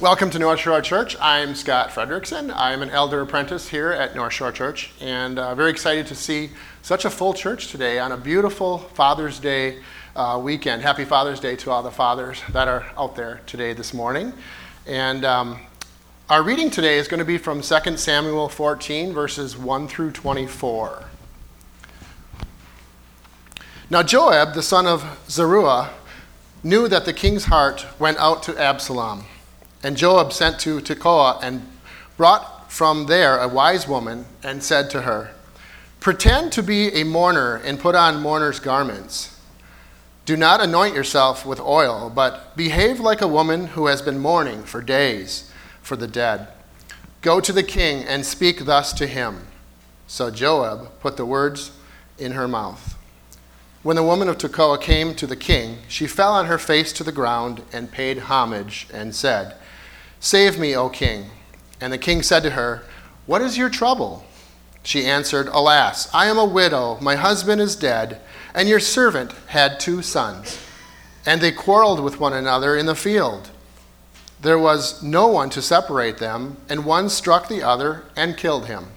Welcome to North Shore Church. I'm Scott Frederickson. I'm an elder apprentice here at North Shore Church, and uh, very excited to see such a full church today on a beautiful Father's Day uh, weekend. Happy Father's Day to all the fathers that are out there today this morning. And um, our reading today is going to be from 2 Samuel 14, verses 1 through 24. Now, Joab, the son of Zeruiah, knew that the king's heart went out to Absalom. And Joab sent to Tekoa and brought from there a wise woman and said to her, Pretend to be a mourner and put on mourner's garments. Do not anoint yourself with oil, but behave like a woman who has been mourning for days for the dead. Go to the king and speak thus to him. So Joab put the words in her mouth. When the woman of Tekoa came to the king, she fell on her face to the ground and paid homage and said, Save me, O king. And the king said to her, What is your trouble? She answered, Alas, I am a widow, my husband is dead, and your servant had two sons. And they quarreled with one another in the field. There was no one to separate them, and one struck the other and killed him.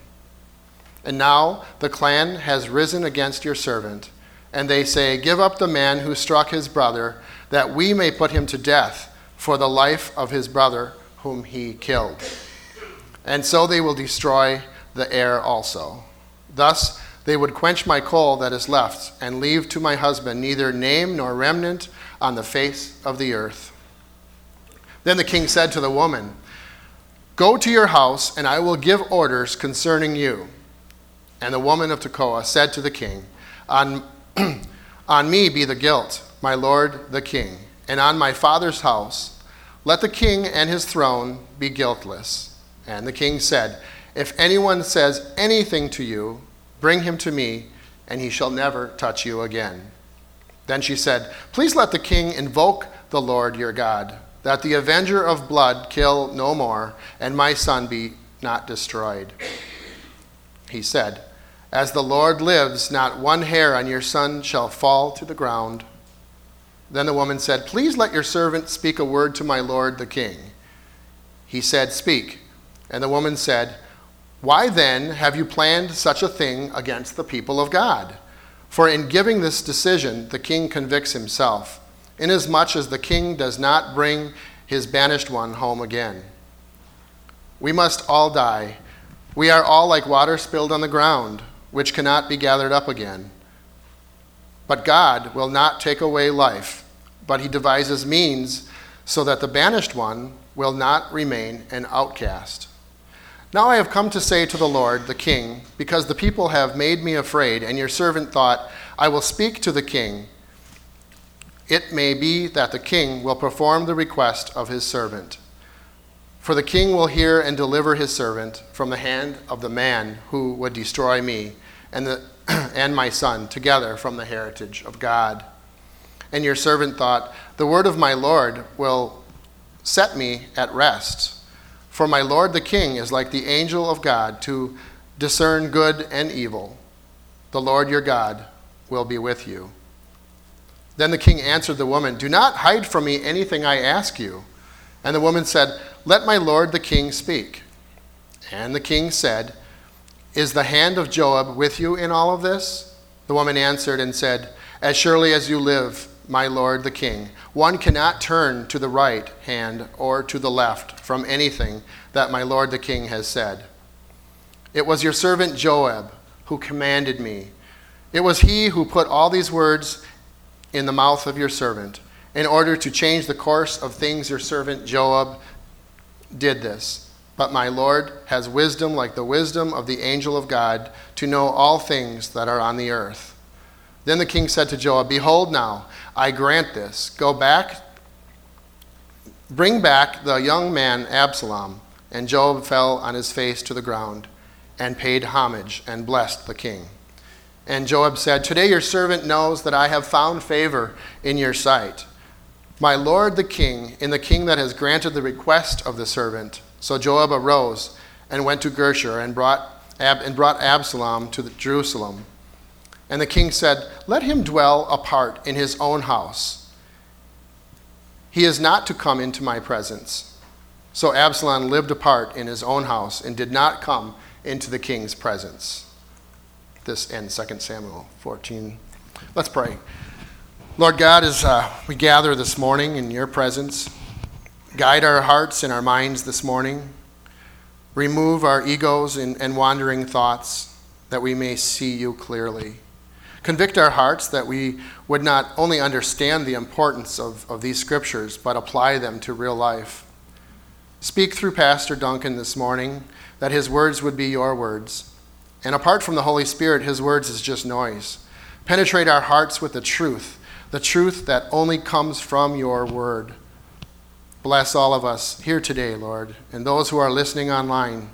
And now the clan has risen against your servant, and they say, Give up the man who struck his brother, that we may put him to death for the life of his brother whom he killed. And so they will destroy the heir also. Thus they would quench my coal that is left, and leave to my husband neither name nor remnant on the face of the earth. Then the king said to the woman, Go to your house, and I will give orders concerning you. And the woman of Tekoa said to the king, On, on me be the guilt, my lord the king, and on my father's house let the king and his throne be guiltless. And the king said, If anyone says anything to you, bring him to me, and he shall never touch you again. Then she said, Please let the king invoke the Lord your God, that the avenger of blood kill no more, and my son be not destroyed. He said, As the Lord lives, not one hair on your son shall fall to the ground. Then the woman said, Please let your servant speak a word to my lord the king. He said, Speak. And the woman said, Why then have you planned such a thing against the people of God? For in giving this decision, the king convicts himself, inasmuch as the king does not bring his banished one home again. We must all die. We are all like water spilled on the ground, which cannot be gathered up again. But God will not take away life but he devises means so that the banished one will not remain an outcast. Now I have come to say to the Lord, the king, because the people have made me afraid, and your servant thought, I will speak to the king. It may be that the king will perform the request of his servant. For the king will hear and deliver his servant from the hand of the man who would destroy me and, the, and my son together from the heritage of God. And your servant thought, The word of my Lord will set me at rest. For my Lord the king is like the angel of God to discern good and evil. The Lord your God will be with you. Then the king answered the woman, Do not hide from me anything I ask you. And the woman said, Let my lord the king speak. And the king said, Is the hand of Joab with you in all of this? The woman answered and said, As surely as you live, my lord the king. One cannot turn to the right hand or to the left from anything that my lord the king has said. It was your servant Joab who commanded me. It was he who put all these words in the mouth of your servant in order to change the course of things your servant Joab did this. But my Lord has wisdom like the wisdom of the angel of God to know all things that are on the earth. Then the king said to Joab, Behold, now I grant this. Go back, bring back the young man Absalom. And Joab fell on his face to the ground and paid homage and blessed the king. And Joab said, Today your servant knows that I have found favor in your sight. My lord the king, in the king that has granted the request of the servant. So Joab arose and went to Geshur and brought, Ab- and brought Absalom to Jerusalem. And the king said, Let him dwell apart in his own house. He is not to come into my presence. So Absalom lived apart in his own house and did not come into the king's presence. This ends 2 Samuel 14. Let's pray. Lord God, as uh, we gather this morning in your presence, guide our hearts and our minds this morning. Remove our egos and, and wandering thoughts that we may see you clearly. Convict our hearts that we would not only understand the importance of, of these scriptures, but apply them to real life. Speak through Pastor Duncan this morning that his words would be your words. And apart from the Holy Spirit, his words is just noise. Penetrate our hearts with the truth, the truth that only comes from your word. Bless all of us here today, Lord, and those who are listening online.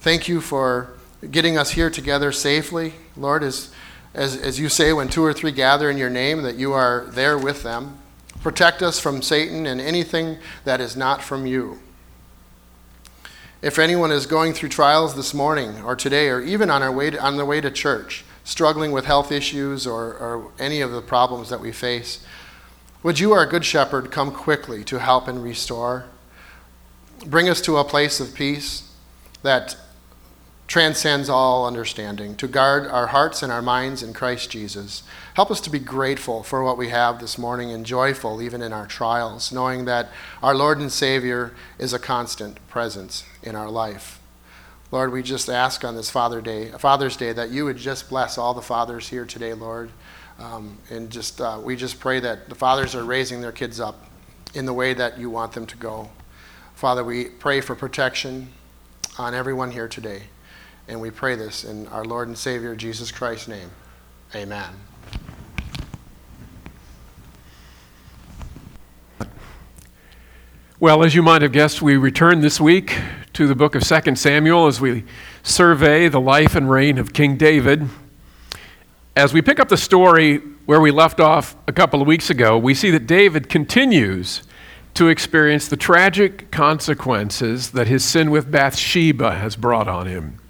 Thank you for getting us here together safely. Lord, as, as, as you say, when two or three gather in your name, that you are there with them. Protect us from Satan and anything that is not from you. If anyone is going through trials this morning or today, or even on, our way to, on their way to church, struggling with health issues or, or any of the problems that we face, would you, our good shepherd, come quickly to help and restore? Bring us to a place of peace that transcends all understanding, to guard our hearts and our minds in Christ Jesus. Help us to be grateful for what we have this morning and joyful even in our trials, knowing that our Lord and Savior is a constant presence in our life. Lord, we just ask on this Father Day, Father's Day that you would just bless all the fathers here today, Lord. Um, and just uh, we just pray that the fathers are raising their kids up in the way that you want them to go. Father, we pray for protection on everyone here today. And we pray this in our Lord and Savior Jesus Christ's name. Amen. Well, as you might have guessed, we return this week to the book of 2 Samuel as we survey the life and reign of King David. As we pick up the story where we left off a couple of weeks ago, we see that David continues to experience the tragic consequences that his sin with Bathsheba has brought on him.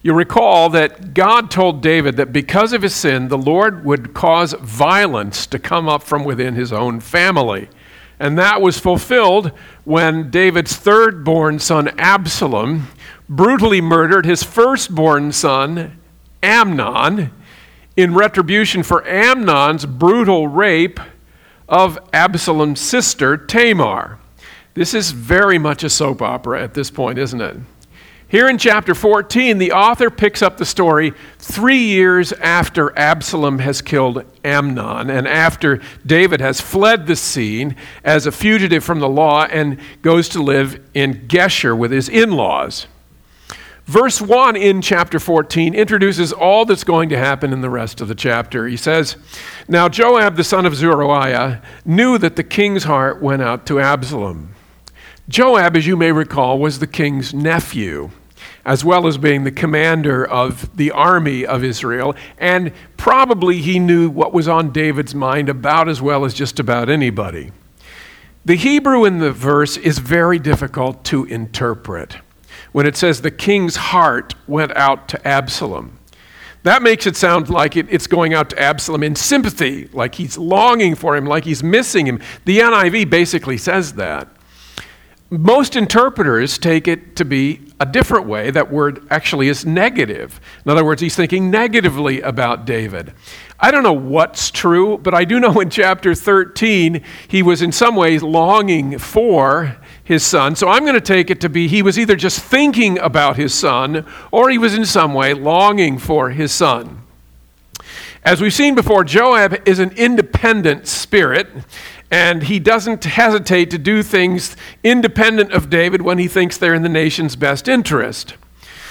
You recall that God told David that because of his sin, the Lord would cause violence to come up from within his own family. And that was fulfilled when David's third born son, Absalom, brutally murdered his firstborn son, Amnon in retribution for Amnon's brutal rape of Absalom's sister, Tamar. This is very much a soap opera at this point, isn't it? Here in chapter 14, the author picks up the story three years after Absalom has killed Amnon and after David has fled the scene as a fugitive from the law and goes to live in Geshur with his in laws. Verse 1 in chapter 14 introduces all that's going to happen in the rest of the chapter. He says, Now Joab the son of Zeruiah knew that the king's heart went out to Absalom. Joab, as you may recall, was the king's nephew, as well as being the commander of the army of Israel, and probably he knew what was on David's mind about as well as just about anybody. The Hebrew in the verse is very difficult to interpret when it says the king's heart went out to Absalom. That makes it sound like it, it's going out to Absalom in sympathy, like he's longing for him, like he's missing him. The NIV basically says that. Most interpreters take it to be a different way. That word actually is negative. In other words, he's thinking negatively about David. I don't know what's true, but I do know in chapter 13 he was in some ways longing for his son. So I'm going to take it to be he was either just thinking about his son or he was in some way longing for his son. As we've seen before, Joab is an independent spirit, and he doesn't hesitate to do things independent of David when he thinks they're in the nation's best interest.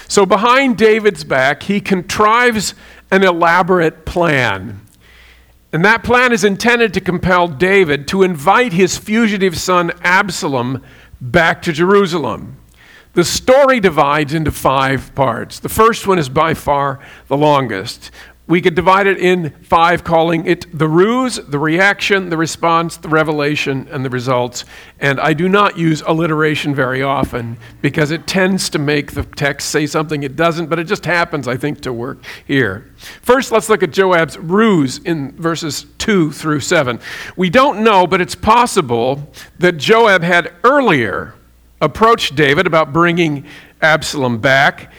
So, behind David's back, he contrives an elaborate plan. And that plan is intended to compel David to invite his fugitive son Absalom back to Jerusalem. The story divides into five parts. The first one is by far the longest. We could divide it in five, calling it the ruse, the reaction, the response, the revelation, and the results. And I do not use alliteration very often because it tends to make the text say something it doesn't, but it just happens, I think, to work here. First, let's look at Joab's ruse in verses 2 through 7. We don't know, but it's possible that Joab had earlier approached David about bringing Absalom back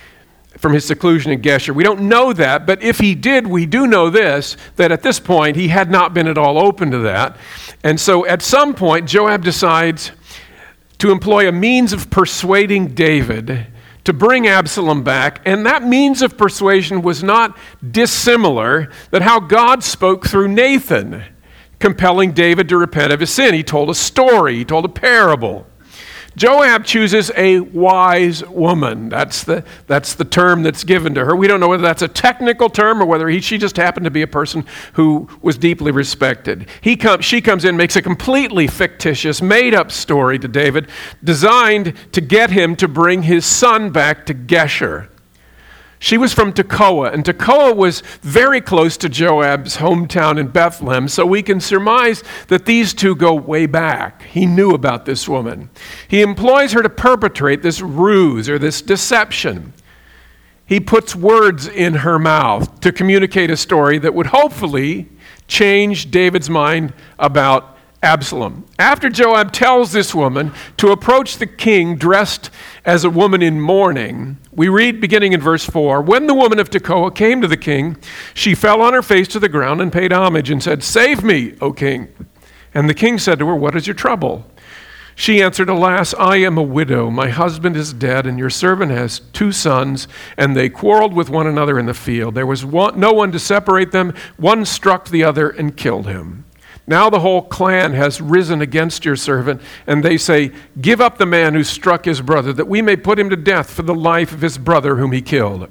from his seclusion in Geshur. We don't know that, but if he did, we do know this that at this point he had not been at all open to that. And so at some point, Joab decides to employ a means of persuading David to bring Absalom back, and that means of persuasion was not dissimilar than how God spoke through Nathan, compelling David to repent of his sin. He told a story, he told a parable. Joab chooses a wise woman. That's the, that's the term that's given to her. We don't know whether that's a technical term or whether he, she just happened to be a person who was deeply respected. He come, she comes in, makes a completely fictitious, made up story to David, designed to get him to bring his son back to Geshur. She was from Tekoa, and Tekoa was very close to Joab's hometown in Bethlehem, so we can surmise that these two go way back. He knew about this woman. He employs her to perpetrate this ruse or this deception. He puts words in her mouth to communicate a story that would hopefully change David's mind about Absalom. After Joab tells this woman to approach the king dressed as a woman in mourning, we read beginning in verse 4 When the woman of Tekoa came to the king, she fell on her face to the ground and paid homage and said, Save me, O king. And the king said to her, What is your trouble? She answered, Alas, I am a widow. My husband is dead, and your servant has two sons, and they quarreled with one another in the field. There was one, no one to separate them. One struck the other and killed him. Now the whole clan has risen against your servant, and they say, Give up the man who struck his brother, that we may put him to death for the life of his brother whom he killed.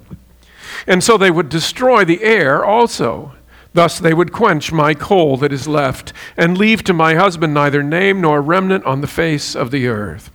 And so they would destroy the heir also. Thus they would quench my coal that is left, and leave to my husband neither name nor remnant on the face of the earth.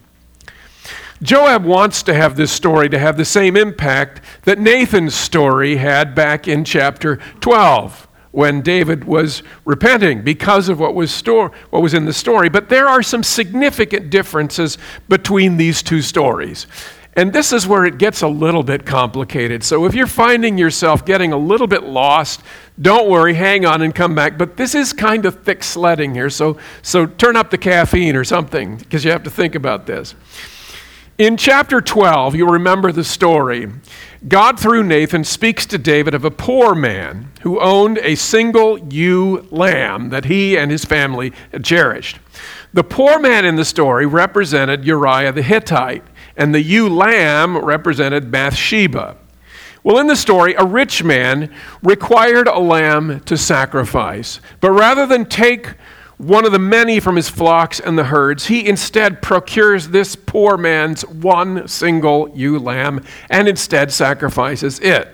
Joab wants to have this story to have the same impact that Nathan's story had back in chapter 12 when David was repenting because of what was, store, what was in the story. But there are some significant differences between these two stories. And this is where it gets a little bit complicated. So if you're finding yourself getting a little bit lost, don't worry, hang on and come back. But this is kind of thick sledding here, so, so turn up the caffeine or something because you have to think about this. In chapter 12, you'll remember the story. God, through Nathan, speaks to David of a poor man who owned a single ewe lamb that he and his family had cherished. The poor man in the story represented Uriah the Hittite, and the ewe lamb represented Bathsheba. Well, in the story, a rich man required a lamb to sacrifice, but rather than take one of the many from his flocks and the herds, he instead procures this poor man's one single ewe lamb and instead sacrifices it.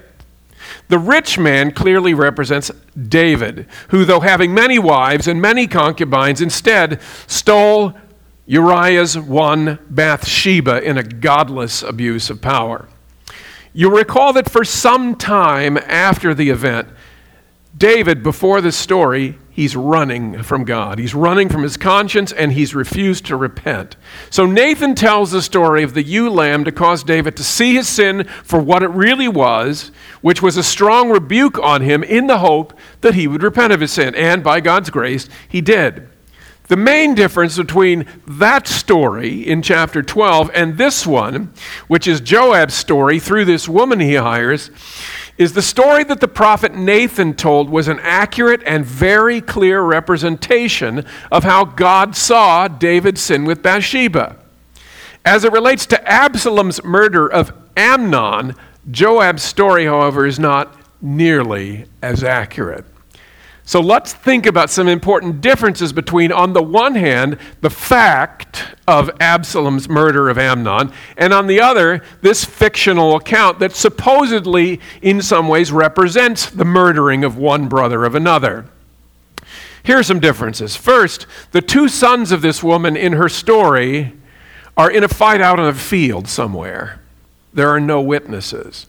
The rich man clearly represents David, who, though having many wives and many concubines, instead stole Uriah's one Bathsheba in a godless abuse of power. You'll recall that for some time after the event, David, before this story, he's running from God. He's running from his conscience and he's refused to repent. So Nathan tells the story of the ewe lamb to cause David to see his sin for what it really was, which was a strong rebuke on him in the hope that he would repent of his sin. And by God's grace, he did. The main difference between that story in chapter 12 and this one, which is Joab's story through this woman he hires, is the story that the prophet Nathan told was an accurate and very clear representation of how God saw David's sin with Bathsheba. As it relates to Absalom's murder of Amnon, Joab's story, however, is not nearly as accurate. So let's think about some important differences between, on the one hand, the fact of Absalom's murder of Amnon, and on the other, this fictional account that supposedly, in some ways, represents the murdering of one brother of another. Here are some differences. First, the two sons of this woman in her story are in a fight out in a field somewhere. There are no witnesses.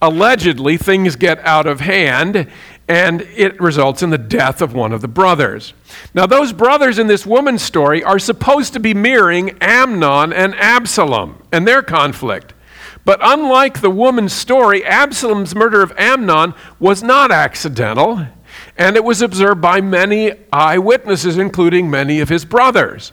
Allegedly, things get out of hand, and it results in the death of one of the brothers. Now, those brothers in this woman's story are supposed to be mirroring Amnon and Absalom and their conflict. But unlike the woman's story, Absalom's murder of Amnon was not accidental, and it was observed by many eyewitnesses, including many of his brothers.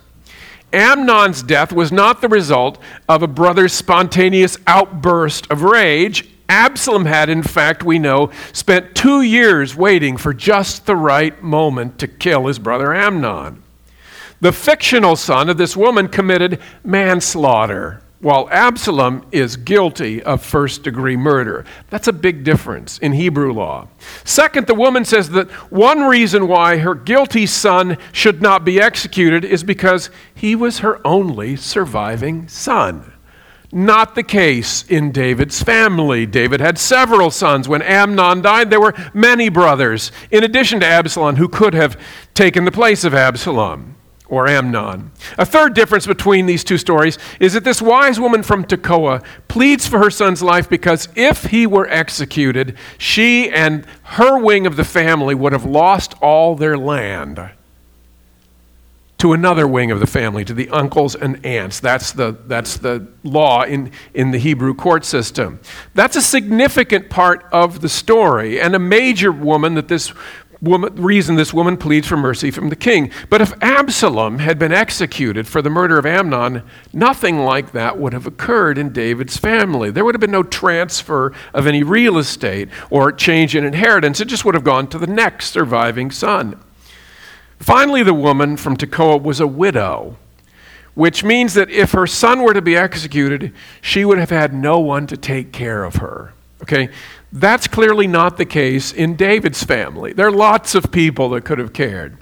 Amnon's death was not the result of a brother's spontaneous outburst of rage. Absalom had, in fact, we know, spent two years waiting for just the right moment to kill his brother Amnon. The fictional son of this woman committed manslaughter, while Absalom is guilty of first degree murder. That's a big difference in Hebrew law. Second, the woman says that one reason why her guilty son should not be executed is because he was her only surviving son. Not the case in David's family. David had several sons. When Amnon died, there were many brothers, in addition to Absalom, who could have taken the place of Absalom or Amnon. A third difference between these two stories is that this wise woman from Tekoa pleads for her son's life because if he were executed, she and her wing of the family would have lost all their land to another wing of the family, to the uncles and aunts. That's the, that's the law in, in the Hebrew court system. That's a significant part of the story and a major woman that this woman, reason this woman pleads for mercy from the king. But if Absalom had been executed for the murder of Amnon, nothing like that would have occurred in David's family. There would have been no transfer of any real estate or change in inheritance. It just would have gone to the next surviving son. Finally, the woman from Tekoa was a widow, which means that if her son were to be executed, she would have had no one to take care of her. Okay? That's clearly not the case in David's family. There are lots of people that could have cared.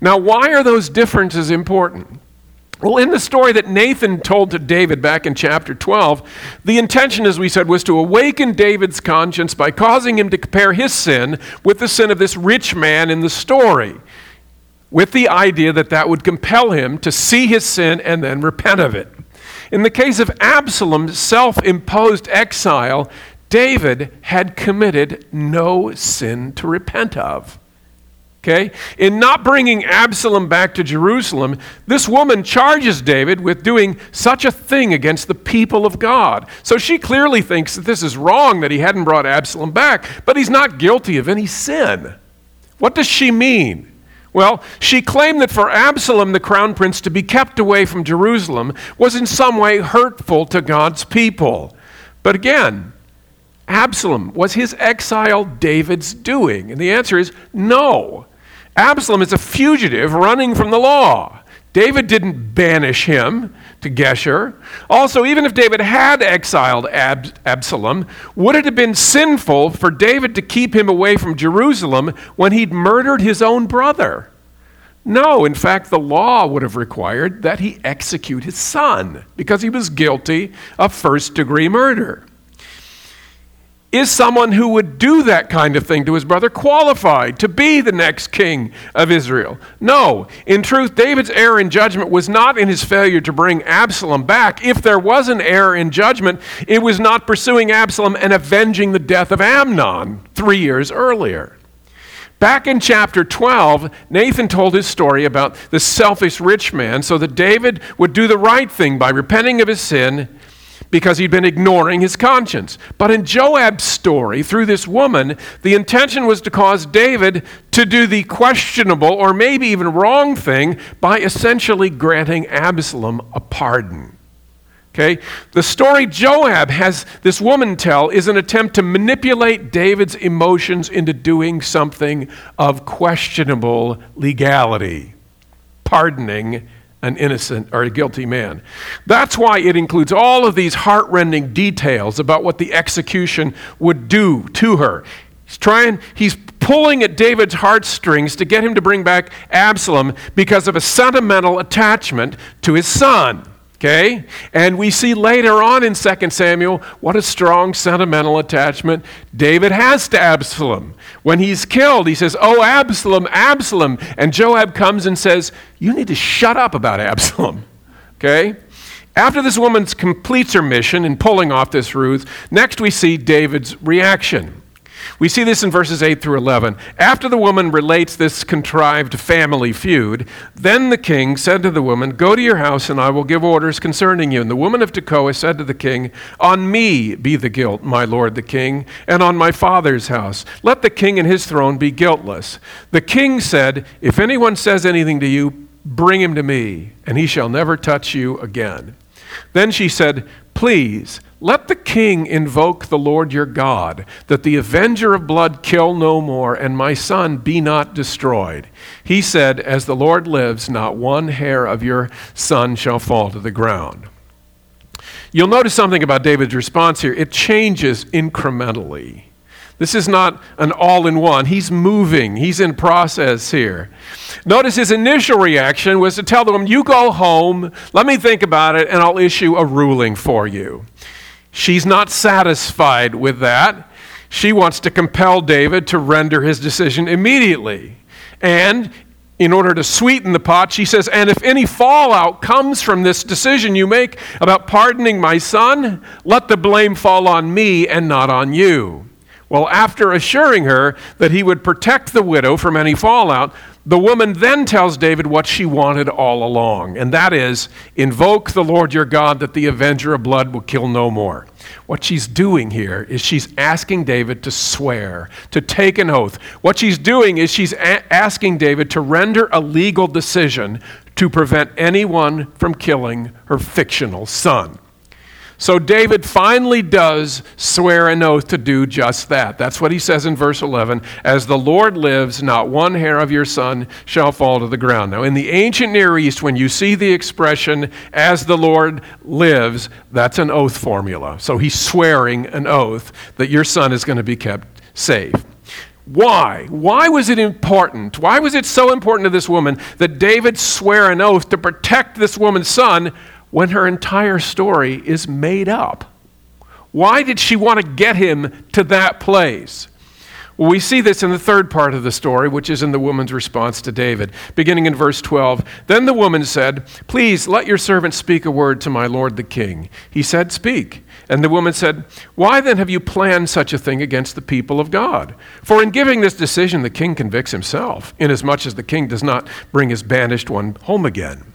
Now, why are those differences important? Well, in the story that Nathan told to David back in chapter 12, the intention, as we said, was to awaken David's conscience by causing him to compare his sin with the sin of this rich man in the story, with the idea that that would compel him to see his sin and then repent of it. In the case of Absalom's self imposed exile, David had committed no sin to repent of. Okay? In not bringing Absalom back to Jerusalem, this woman charges David with doing such a thing against the people of God. So she clearly thinks that this is wrong that he hadn't brought Absalom back, but he's not guilty of any sin. What does she mean? Well, she claimed that for Absalom, the crown prince, to be kept away from Jerusalem was in some way hurtful to God's people. But again, Absalom, was his exile David's doing? And the answer is no. Absalom is a fugitive running from the law. David didn't banish him to Geshur. Also, even if David had exiled Ab- Absalom, would it have been sinful for David to keep him away from Jerusalem when he'd murdered his own brother? No, in fact, the law would have required that he execute his son because he was guilty of first degree murder. Is someone who would do that kind of thing to his brother qualified to be the next king of Israel? No. In truth, David's error in judgment was not in his failure to bring Absalom back. If there was an error in judgment, it was not pursuing Absalom and avenging the death of Amnon three years earlier. Back in chapter 12, Nathan told his story about the selfish rich man so that David would do the right thing by repenting of his sin because he'd been ignoring his conscience. But in Joab's story, through this woman, the intention was to cause David to do the questionable or maybe even wrong thing by essentially granting Absalom a pardon. Okay? The story Joab has this woman tell is an attempt to manipulate David's emotions into doing something of questionable legality, pardoning an innocent or a guilty man. That's why it includes all of these heartrending details about what the execution would do to her. He's trying, he's pulling at David's heartstrings to get him to bring back Absalom because of a sentimental attachment to his son. Okay? And we see later on in 2 Samuel what a strong sentimental attachment David has to Absalom. When he's killed, he says, Oh, Absalom, Absalom. And Joab comes and says, You need to shut up about Absalom. Okay? After this woman completes her mission in pulling off this ruse, next we see David's reaction. We see this in verses 8 through 11. After the woman relates this contrived family feud, then the king said to the woman, Go to your house, and I will give orders concerning you. And the woman of Tekoa said to the king, On me be the guilt, my lord the king, and on my father's house. Let the king and his throne be guiltless. The king said, If anyone says anything to you, bring him to me, and he shall never touch you again. Then she said, Please, let the king invoke the Lord your God, that the avenger of blood kill no more, and my son be not destroyed. He said, As the Lord lives, not one hair of your son shall fall to the ground. You'll notice something about David's response here. It changes incrementally. This is not an all in one. He's moving, he's in process here. Notice his initial reaction was to tell the woman, You go home, let me think about it, and I'll issue a ruling for you. She's not satisfied with that. She wants to compel David to render his decision immediately. And in order to sweeten the pot, she says, And if any fallout comes from this decision you make about pardoning my son, let the blame fall on me and not on you. Well, after assuring her that he would protect the widow from any fallout, the woman then tells David what she wanted all along, and that is invoke the Lord your God that the avenger of blood will kill no more. What she's doing here is she's asking David to swear, to take an oath. What she's doing is she's a- asking David to render a legal decision to prevent anyone from killing her fictional son. So David finally does swear an oath to do just that. That's what he says in verse 11 As the Lord lives, not one hair of your son shall fall to the ground. Now, in the ancient Near East, when you see the expression, as the Lord lives, that's an oath formula. So he's swearing an oath that your son is going to be kept safe. Why? Why was it important? Why was it so important to this woman that David swear an oath to protect this woman's son when her entire story is made up? Why did she want to get him to that place? Well, we see this in the third part of the story, which is in the woman's response to David. Beginning in verse 12 Then the woman said, Please let your servant speak a word to my lord the king. He said, Speak. And the woman said, Why then have you planned such a thing against the people of God? For in giving this decision, the king convicts himself, inasmuch as the king does not bring his banished one home again.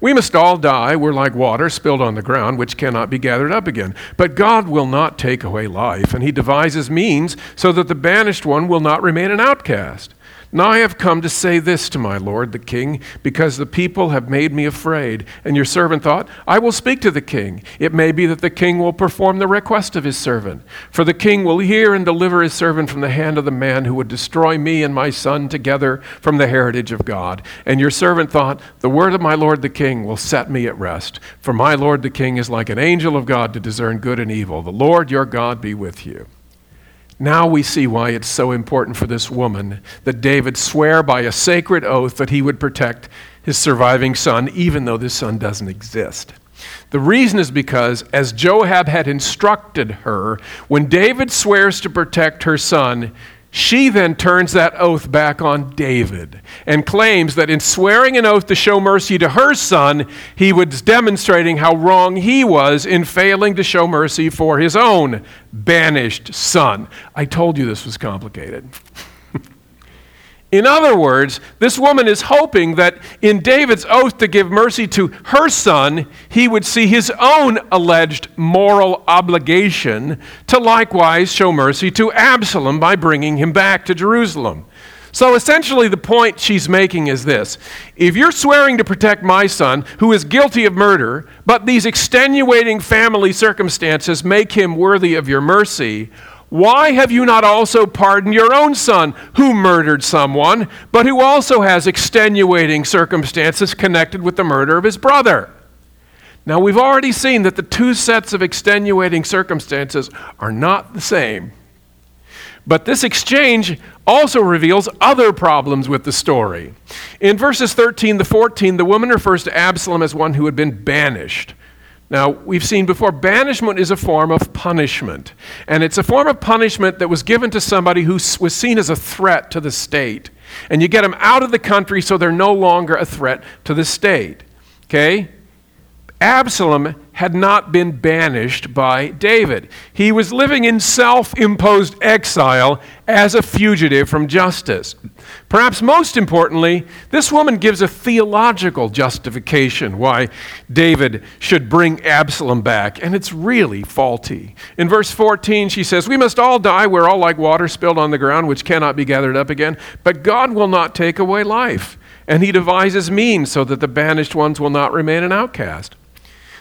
We must all die. We're like water spilled on the ground, which cannot be gathered up again. But God will not take away life, and He devises means so that the banished one will not remain an outcast. Now I have come to say this to my lord the king, because the people have made me afraid. And your servant thought, I will speak to the king. It may be that the king will perform the request of his servant. For the king will hear and deliver his servant from the hand of the man who would destroy me and my son together from the heritage of God. And your servant thought, The word of my lord the king will set me at rest. For my lord the king is like an angel of God to discern good and evil. The Lord your God be with you. Now we see why it's so important for this woman that David swear by a sacred oath that he would protect his surviving son, even though this son doesn't exist. The reason is because, as Joab had instructed her, when David swears to protect her son, she then turns that oath back on David and claims that in swearing an oath to show mercy to her son, he was demonstrating how wrong he was in failing to show mercy for his own banished son. I told you this was complicated. In other words, this woman is hoping that in David's oath to give mercy to her son, he would see his own alleged moral obligation to likewise show mercy to Absalom by bringing him back to Jerusalem. So essentially, the point she's making is this If you're swearing to protect my son, who is guilty of murder, but these extenuating family circumstances make him worthy of your mercy, why have you not also pardoned your own son who murdered someone, but who also has extenuating circumstances connected with the murder of his brother? Now, we've already seen that the two sets of extenuating circumstances are not the same. But this exchange also reveals other problems with the story. In verses 13 to 14, the woman refers to Absalom as one who had been banished. Now, we've seen before, banishment is a form of punishment. And it's a form of punishment that was given to somebody who was seen as a threat to the state. And you get them out of the country so they're no longer a threat to the state. Okay? Absalom had not been banished by David. He was living in self imposed exile as a fugitive from justice. Perhaps most importantly, this woman gives a theological justification why David should bring Absalom back, and it's really faulty. In verse 14, she says, We must all die. We're all like water spilled on the ground, which cannot be gathered up again, but God will not take away life. and he devises means so that the banished ones will not remain an outcast.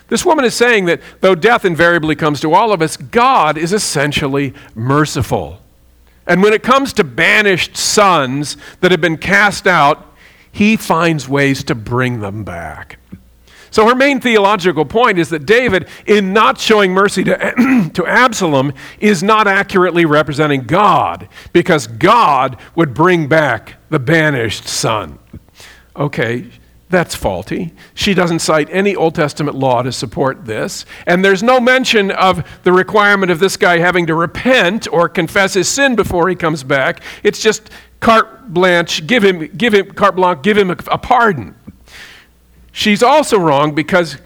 This woman is saying that though death invariably comes to all of us, God is essentially merciful. And when it comes to banished sons that have been cast out, he finds ways to bring them back. So her main theological point is that David, in not showing mercy to, to Absalom, is not accurately representing God, because God would bring back the banished son. Okay, that's faulty. She doesn't cite any Old Testament law to support this. And there's no mention of the requirement of this guy having to repent or confess his sin before he comes back. It's just carte blanche, give him, give him, carte blanche, give him a, a pardon. She's also wrong because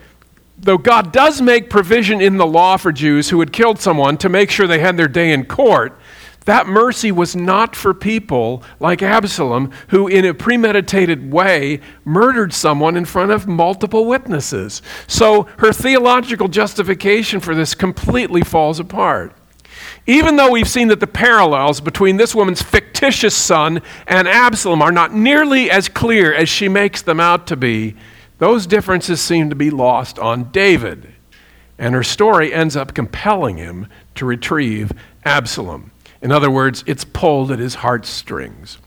though God does make provision in the law for Jews who had killed someone to make sure they had their day in court, that mercy was not for people like Absalom, who, in a premeditated way, murdered someone in front of multiple witnesses. So her theological justification for this completely falls apart. Even though we've seen that the parallels between this woman's fictitious son and Absalom are not nearly as clear as she makes them out to be, those differences seem to be lost on David. And her story ends up compelling him to retrieve Absalom. In other words, it's pulled at his heartstrings.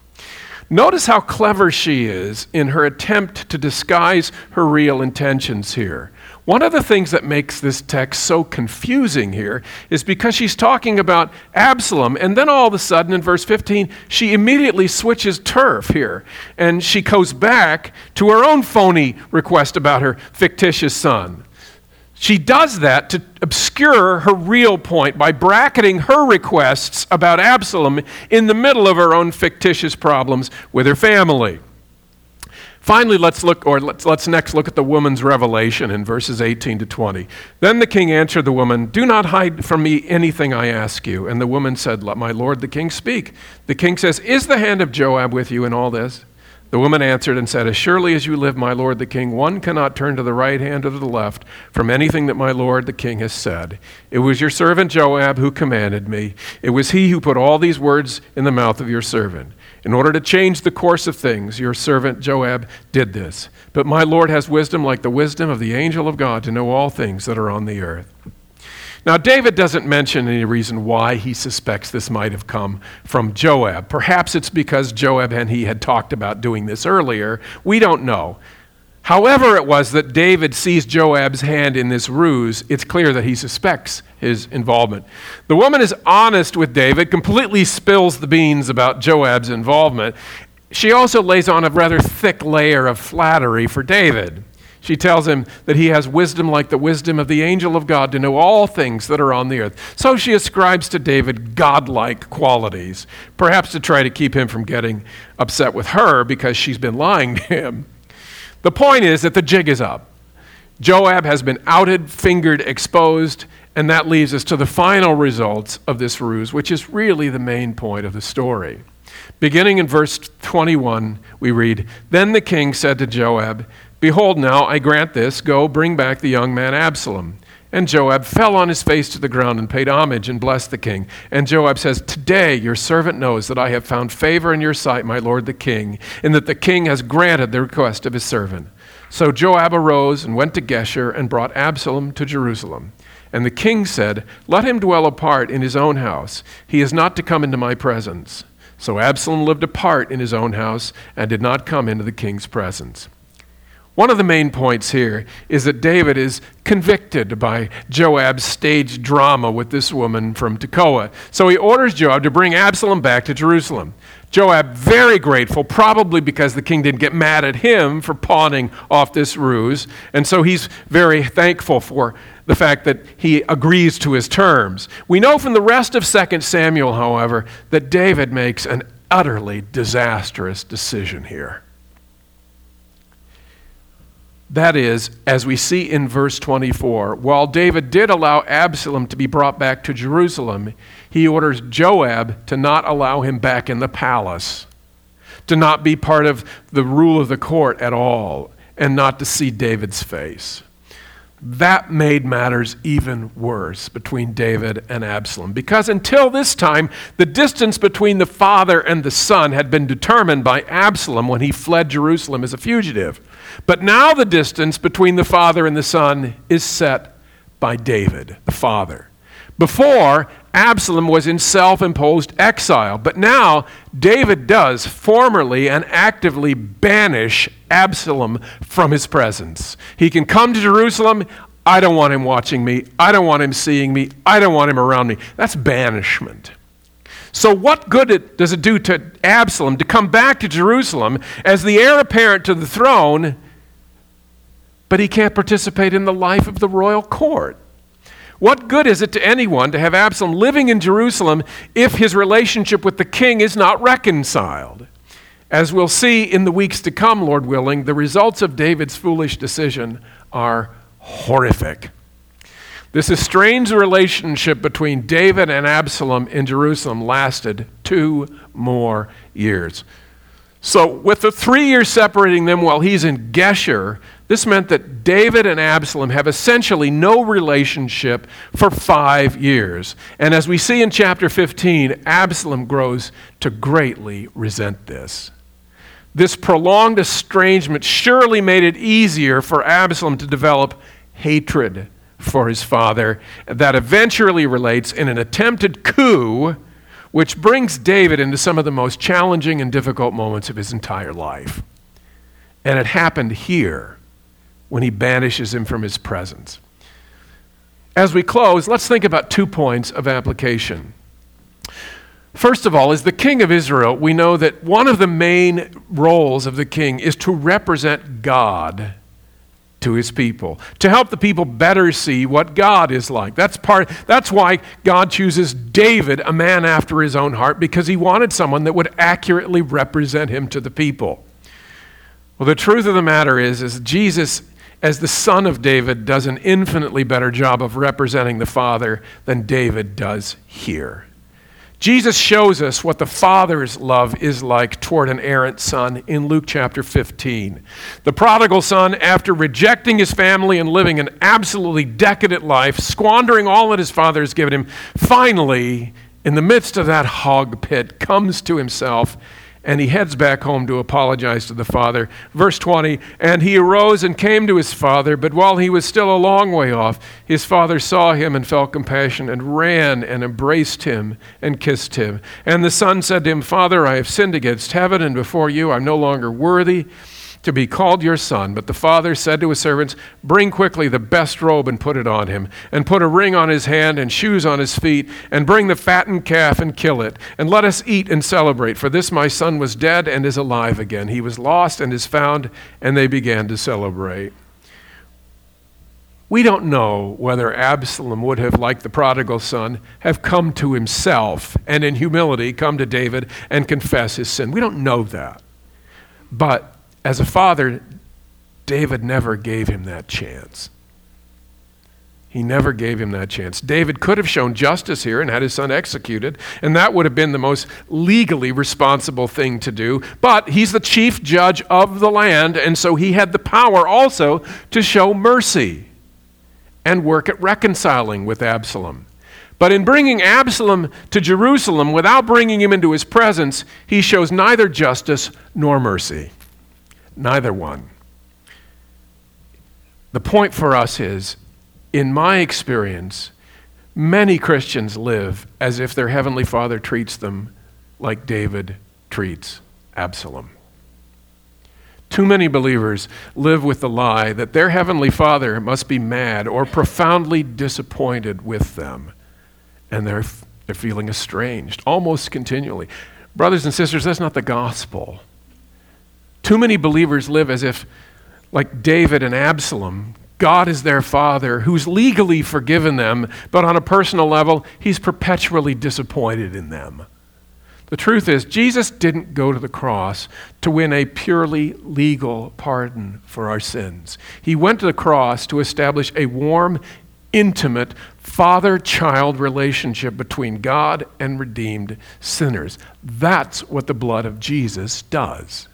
Notice how clever she is in her attempt to disguise her real intentions here. One of the things that makes this text so confusing here is because she's talking about Absalom, and then all of a sudden in verse 15, she immediately switches turf here, and she goes back to her own phony request about her fictitious son. She does that to obscure her real point by bracketing her requests about Absalom in the middle of her own fictitious problems with her family. Finally, let's look, or let's, let's next look at the woman's revelation in verses 18 to 20. Then the king answered the woman, Do not hide from me anything I ask you. And the woman said, Let my lord the king speak. The king says, Is the hand of Joab with you in all this? The woman answered and said, As surely as you live, my lord the king, one cannot turn to the right hand or to the left from anything that my lord the king has said. It was your servant Joab who commanded me. It was he who put all these words in the mouth of your servant. In order to change the course of things, your servant Joab did this. But my lord has wisdom like the wisdom of the angel of God to know all things that are on the earth. Now, David doesn't mention any reason why he suspects this might have come from Joab. Perhaps it's because Joab and he had talked about doing this earlier. We don't know. However, it was that David sees Joab's hand in this ruse, it's clear that he suspects his involvement. The woman is honest with David, completely spills the beans about Joab's involvement. She also lays on a rather thick layer of flattery for David. She tells him that he has wisdom like the wisdom of the angel of God to know all things that are on the earth. So she ascribes to David godlike qualities, perhaps to try to keep him from getting upset with her because she's been lying to him. The point is that the jig is up. Joab has been outed, fingered, exposed, and that leads us to the final results of this ruse, which is really the main point of the story. Beginning in verse 21, we read Then the king said to Joab, Behold, now I grant this go, bring back the young man Absalom. And Joab fell on his face to the ground and paid homage and blessed the king. And Joab says, Today your servant knows that I have found favor in your sight, my lord the king, and that the king has granted the request of his servant. So Joab arose and went to Geshur and brought Absalom to Jerusalem. And the king said, Let him dwell apart in his own house. He is not to come into my presence. So Absalom lived apart in his own house and did not come into the king's presence. One of the main points here is that David is convicted by Joab's staged drama with this woman from Tekoa. So he orders Joab to bring Absalom back to Jerusalem. Joab, very grateful, probably because the king didn't get mad at him for pawning off this ruse. And so he's very thankful for the fact that he agrees to his terms. We know from the rest of 2 Samuel, however, that David makes an utterly disastrous decision here. That is, as we see in verse 24, while David did allow Absalom to be brought back to Jerusalem, he orders Joab to not allow him back in the palace, to not be part of the rule of the court at all, and not to see David's face. that made matters even worse between David and Absalom. Because until this time, the distance between the father and the son had been determined by Absalom when he fled Jerusalem as a fugitive. But now the distance between the father and the son is set by David, the father. Before, Absalom was in self imposed exile, but now David does formally and actively banish Absalom from his presence. He can come to Jerusalem. I don't want him watching me. I don't want him seeing me. I don't want him around me. That's banishment. So, what good does it do to Absalom to come back to Jerusalem as the heir apparent to the throne, but he can't participate in the life of the royal court? What good is it to anyone to have Absalom living in Jerusalem if his relationship with the king is not reconciled? As we'll see in the weeks to come, Lord willing, the results of David's foolish decision are horrific. This estranged relationship between David and Absalom in Jerusalem lasted two more years. So, with the three years separating them while he's in Geshur, this meant that David and Absalom have essentially no relationship for five years. And as we see in chapter 15, Absalom grows to greatly resent this. This prolonged estrangement surely made it easier for Absalom to develop hatred for his father that eventually relates in an attempted coup, which brings David into some of the most challenging and difficult moments of his entire life. And it happened here when he banishes him from his presence. As we close, let's think about two points of application. First of all, as the king of Israel, we know that one of the main roles of the king is to represent God to his people, to help the people better see what God is like. That's part that's why God chooses David, a man after his own heart, because he wanted someone that would accurately represent him to the people. Well, the truth of the matter is is Jesus as the son of David, does an infinitely better job of representing the Father than David does here. Jesus shows us what the Father's love is like toward an errant son in Luke chapter 15. The prodigal son, after rejecting his family and living an absolutely decadent life, squandering all that his father has given him, finally, in the midst of that hog pit, comes to himself and he heads back home to apologize to the father. Verse 20 And he arose and came to his father, but while he was still a long way off, his father saw him and felt compassion and ran and embraced him and kissed him. And the son said to him, Father, I have sinned against heaven and before you. I'm no longer worthy to be called your son. But the father said to his servants, Bring quickly the best robe and put it on him, and put a ring on his hand and shoes on his feet, and bring the fattened calf and kill it, and let us eat and celebrate. For this my son was dead and is alive again. He was lost and is found, and they began to celebrate. We don't know whether Absalom would have, like the prodigal son, have come to himself and in humility come to David and confess his sin. We don't know that. But as a father, David never gave him that chance. He never gave him that chance. David could have shown justice here and had his son executed, and that would have been the most legally responsible thing to do. But he's the chief judge of the land, and so he had the power also to show mercy and work at reconciling with Absalom. But in bringing Absalom to Jerusalem without bringing him into his presence, he shows neither justice nor mercy. Neither one. The point for us is in my experience, many Christians live as if their Heavenly Father treats them like David treats Absalom. Too many believers live with the lie that their Heavenly Father must be mad or profoundly disappointed with them, and they're, they're feeling estranged almost continually. Brothers and sisters, that's not the gospel. Too many believers live as if, like David and Absalom, God is their father who's legally forgiven them, but on a personal level, he's perpetually disappointed in them. The truth is, Jesus didn't go to the cross to win a purely legal pardon for our sins. He went to the cross to establish a warm, intimate father child relationship between God and redeemed sinners. That's what the blood of Jesus does.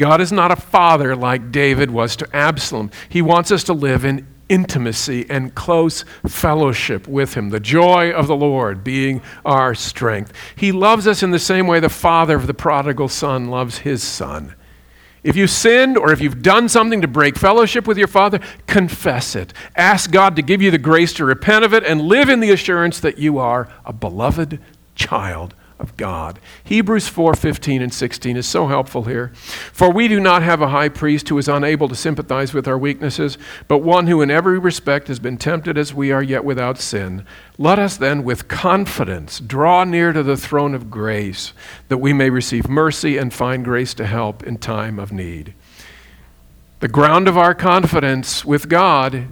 God is not a father like David was to Absalom. He wants us to live in intimacy and close fellowship with Him, the joy of the Lord being our strength. He loves us in the same way the father of the prodigal son loves his son. If you sinned or if you've done something to break fellowship with your Father, confess it. Ask God to give you the grace to repent of it and live in the assurance that you are a beloved child of God. Hebrews 4:15 and 16 is so helpful here. For we do not have a high priest who is unable to sympathize with our weaknesses, but one who in every respect has been tempted as we are, yet without sin. Let us then with confidence draw near to the throne of grace, that we may receive mercy and find grace to help in time of need. The ground of our confidence with God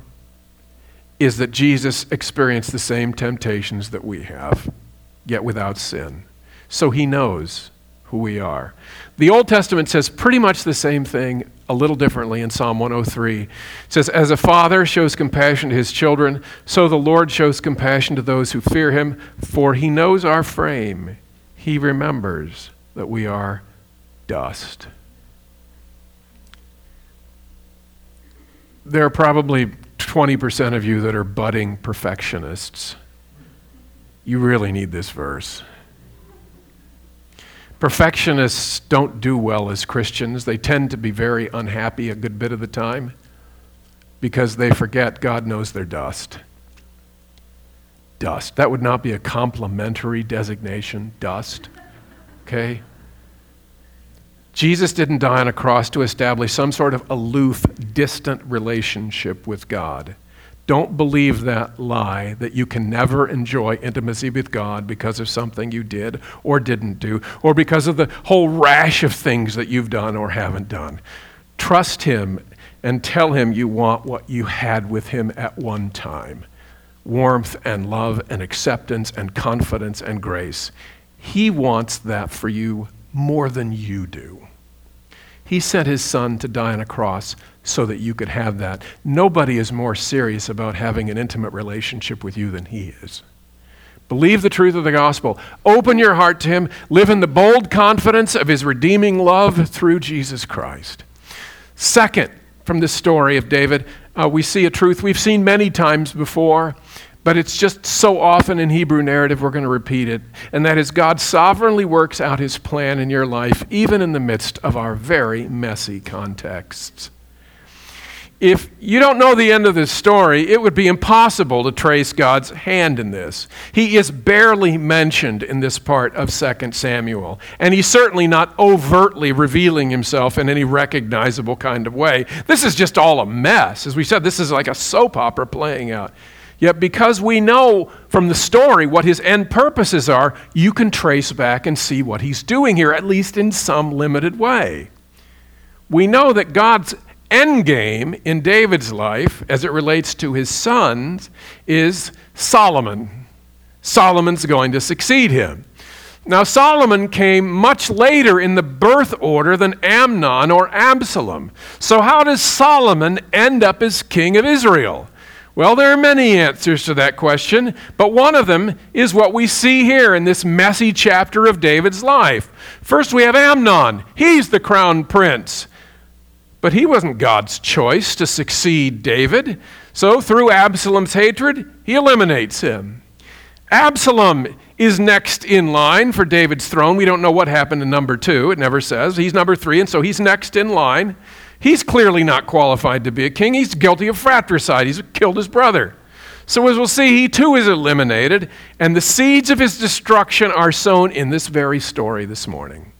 is that Jesus experienced the same temptations that we have, yet without sin so he knows who we are. The Old Testament says pretty much the same thing a little differently in Psalm 103. It says, As a father shows compassion to his children, so the Lord shows compassion to those who fear him, for he knows our frame. He remembers that we are dust. There are probably 20% of you that are budding perfectionists. You really need this verse. Perfectionists don't do well as Christians. They tend to be very unhappy a good bit of the time because they forget God knows they're dust. Dust. That would not be a complimentary designation, dust. Okay? Jesus didn't die on a cross to establish some sort of aloof, distant relationship with God. Don't believe that lie that you can never enjoy intimacy with God because of something you did or didn't do, or because of the whole rash of things that you've done or haven't done. Trust Him and tell Him you want what you had with Him at one time warmth and love and acceptance and confidence and grace. He wants that for you more than you do. He sent His Son to die on a cross so that you could have that. Nobody is more serious about having an intimate relationship with you than He is. Believe the truth of the gospel. Open your heart to Him. Live in the bold confidence of His redeeming love through Jesus Christ. Second, from this story of David, uh, we see a truth we've seen many times before, but it's just so often in Hebrew narrative we're going to repeat it. And that is God sovereignly works out His plan in your life, even in the midst of our very messy contexts if you don't know the end of this story, it would be impossible to trace God's hand in this. He is barely mentioned in this part of 2 Samuel, and he's certainly not overtly revealing himself in any recognizable kind of way. This is just all a mess. As we said, this is like a soap opera playing out. Yet, because we know from the story what his end purposes are, you can trace back and see what he's doing here, at least in some limited way. We know that God's end game in David's life, as it relates to his sons, is Solomon. Solomon's going to succeed him. Now, Solomon came much later in the birth order than Amnon or Absalom. So, how does Solomon end up as king of Israel? Well, there are many answers to that question, but one of them is what we see here in this messy chapter of David's life. First, we have Amnon. He's the crown prince. But he wasn't God's choice to succeed David. So, through Absalom's hatred, he eliminates him. Absalom is next in line for David's throne. We don't know what happened to number two, it never says. He's number three, and so he's next in line. He's clearly not qualified to be a king. He's guilty of fratricide, he's killed his brother. So, as we'll see, he too is eliminated, and the seeds of his destruction are sown in this very story this morning.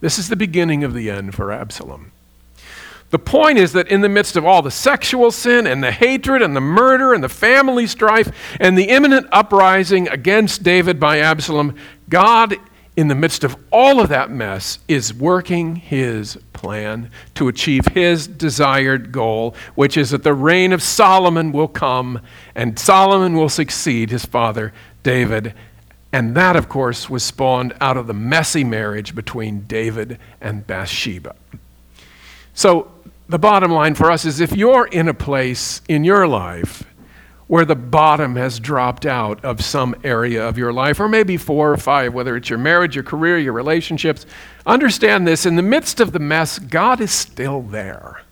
This is the beginning of the end for Absalom. The point is that in the midst of all the sexual sin and the hatred and the murder and the family strife and the imminent uprising against David by Absalom, God, in the midst of all of that mess, is working his plan to achieve his desired goal, which is that the reign of Solomon will come and Solomon will succeed his father David. And that, of course, was spawned out of the messy marriage between David and Bathsheba. So, the bottom line for us is if you're in a place in your life where the bottom has dropped out of some area of your life, or maybe four or five, whether it's your marriage, your career, your relationships, understand this in the midst of the mess, God is still there.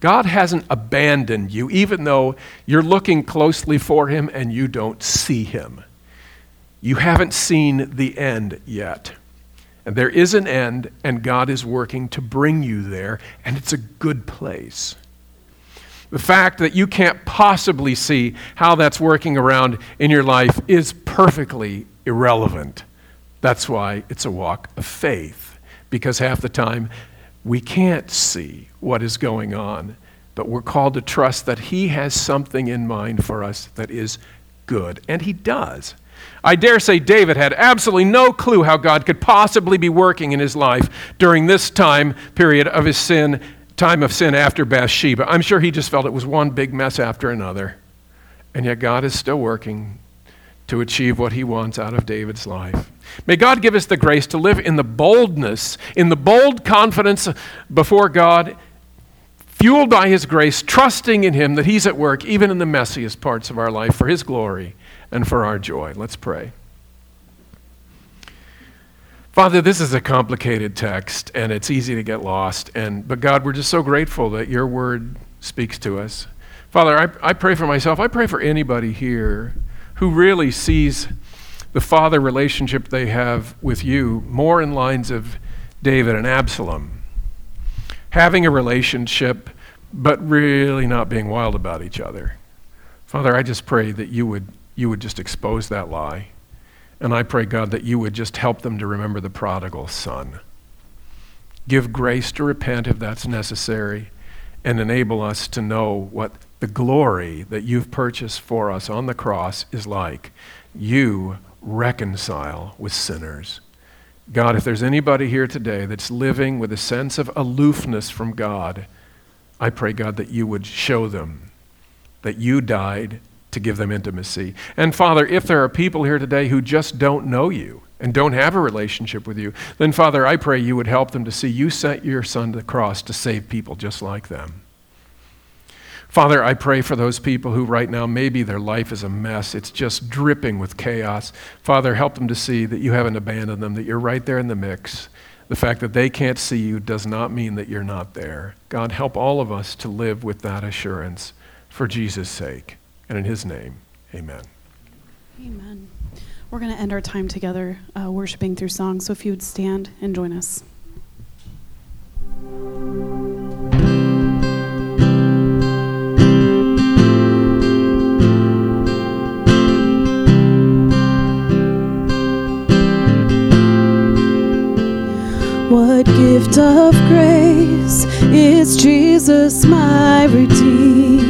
God hasn't abandoned you, even though you're looking closely for him and you don't see him. You haven't seen the end yet. And there is an end, and God is working to bring you there, and it's a good place. The fact that you can't possibly see how that's working around in your life is perfectly irrelevant. That's why it's a walk of faith, because half the time we can't see what is going on, but we're called to trust that He has something in mind for us that is good. And He does. I dare say David had absolutely no clue how God could possibly be working in his life during this time period of his sin, time of sin after Bathsheba. I'm sure he just felt it was one big mess after another. And yet God is still working to achieve what he wants out of David's life. May God give us the grace to live in the boldness, in the bold confidence before God, fueled by his grace, trusting in him that he's at work even in the messiest parts of our life for his glory and for our joy. Let's pray. Father, this is a complicated text and it's easy to get lost. And, but God, we're just so grateful that your word speaks to us. Father, I, I pray for myself. I pray for anybody here who really sees the father relationship they have with you more in lines of David and Absalom. Having a relationship, but really not being wild about each other. Father, I just pray that you would you would just expose that lie. And I pray, God, that you would just help them to remember the prodigal son. Give grace to repent if that's necessary, and enable us to know what the glory that you've purchased for us on the cross is like. You reconcile with sinners. God, if there's anybody here today that's living with a sense of aloofness from God, I pray, God, that you would show them that you died to give them intimacy. And Father, if there are people here today who just don't know you and don't have a relationship with you, then Father, I pray you would help them to see you sent your Son to the cross to save people just like them. Father, I pray for those people who right now maybe their life is a mess. It's just dripping with chaos. Father, help them to see that you haven't abandoned them, that you're right there in the mix. The fact that they can't see you does not mean that you're not there. God, help all of us to live with that assurance for Jesus' sake. And in his name, amen. Amen. We're going to end our time together uh, worshiping through song. So if you would stand and join us. What gift of grace is Jesus, my Redeemer?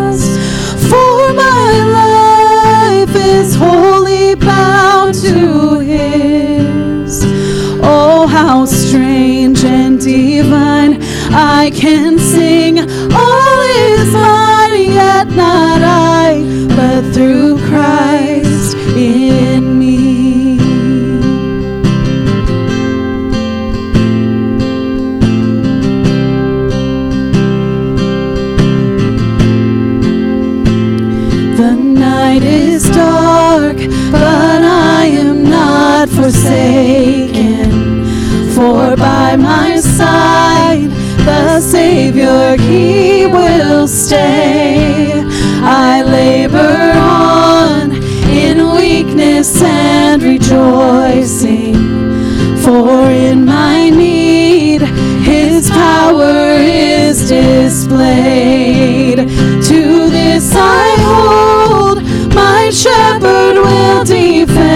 Wholly bound to His. Oh, how strange and divine! I can sing, all is mine, yet not I, but through Christ my side, the Savior, He will stay. I labor on in weakness and rejoicing. For in my need, His power is displayed. To this I hold, my shepherd will defend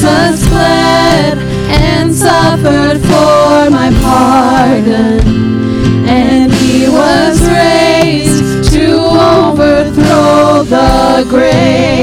Jesus bled and suffered for my pardon, and he was raised to overthrow the grave.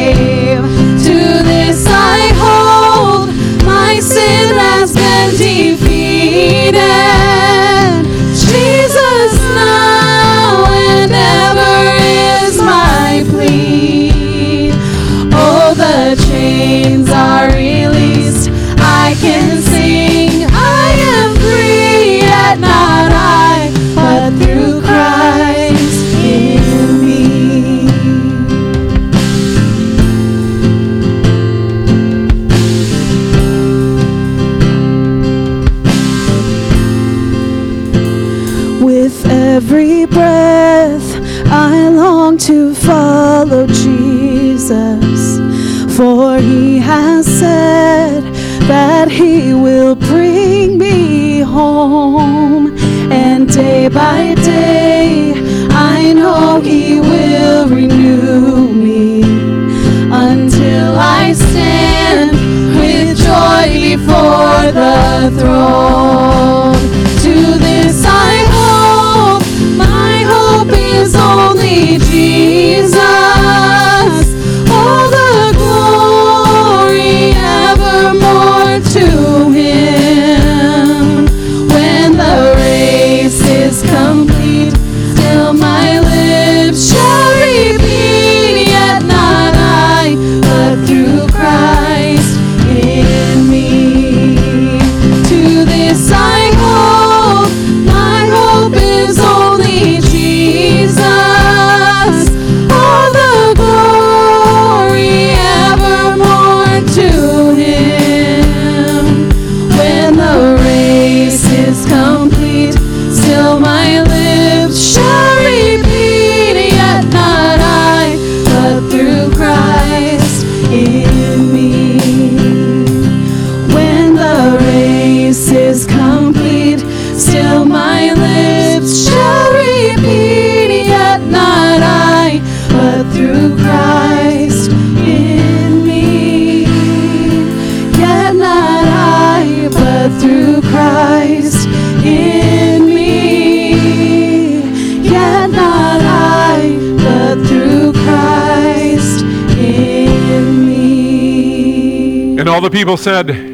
all the people said,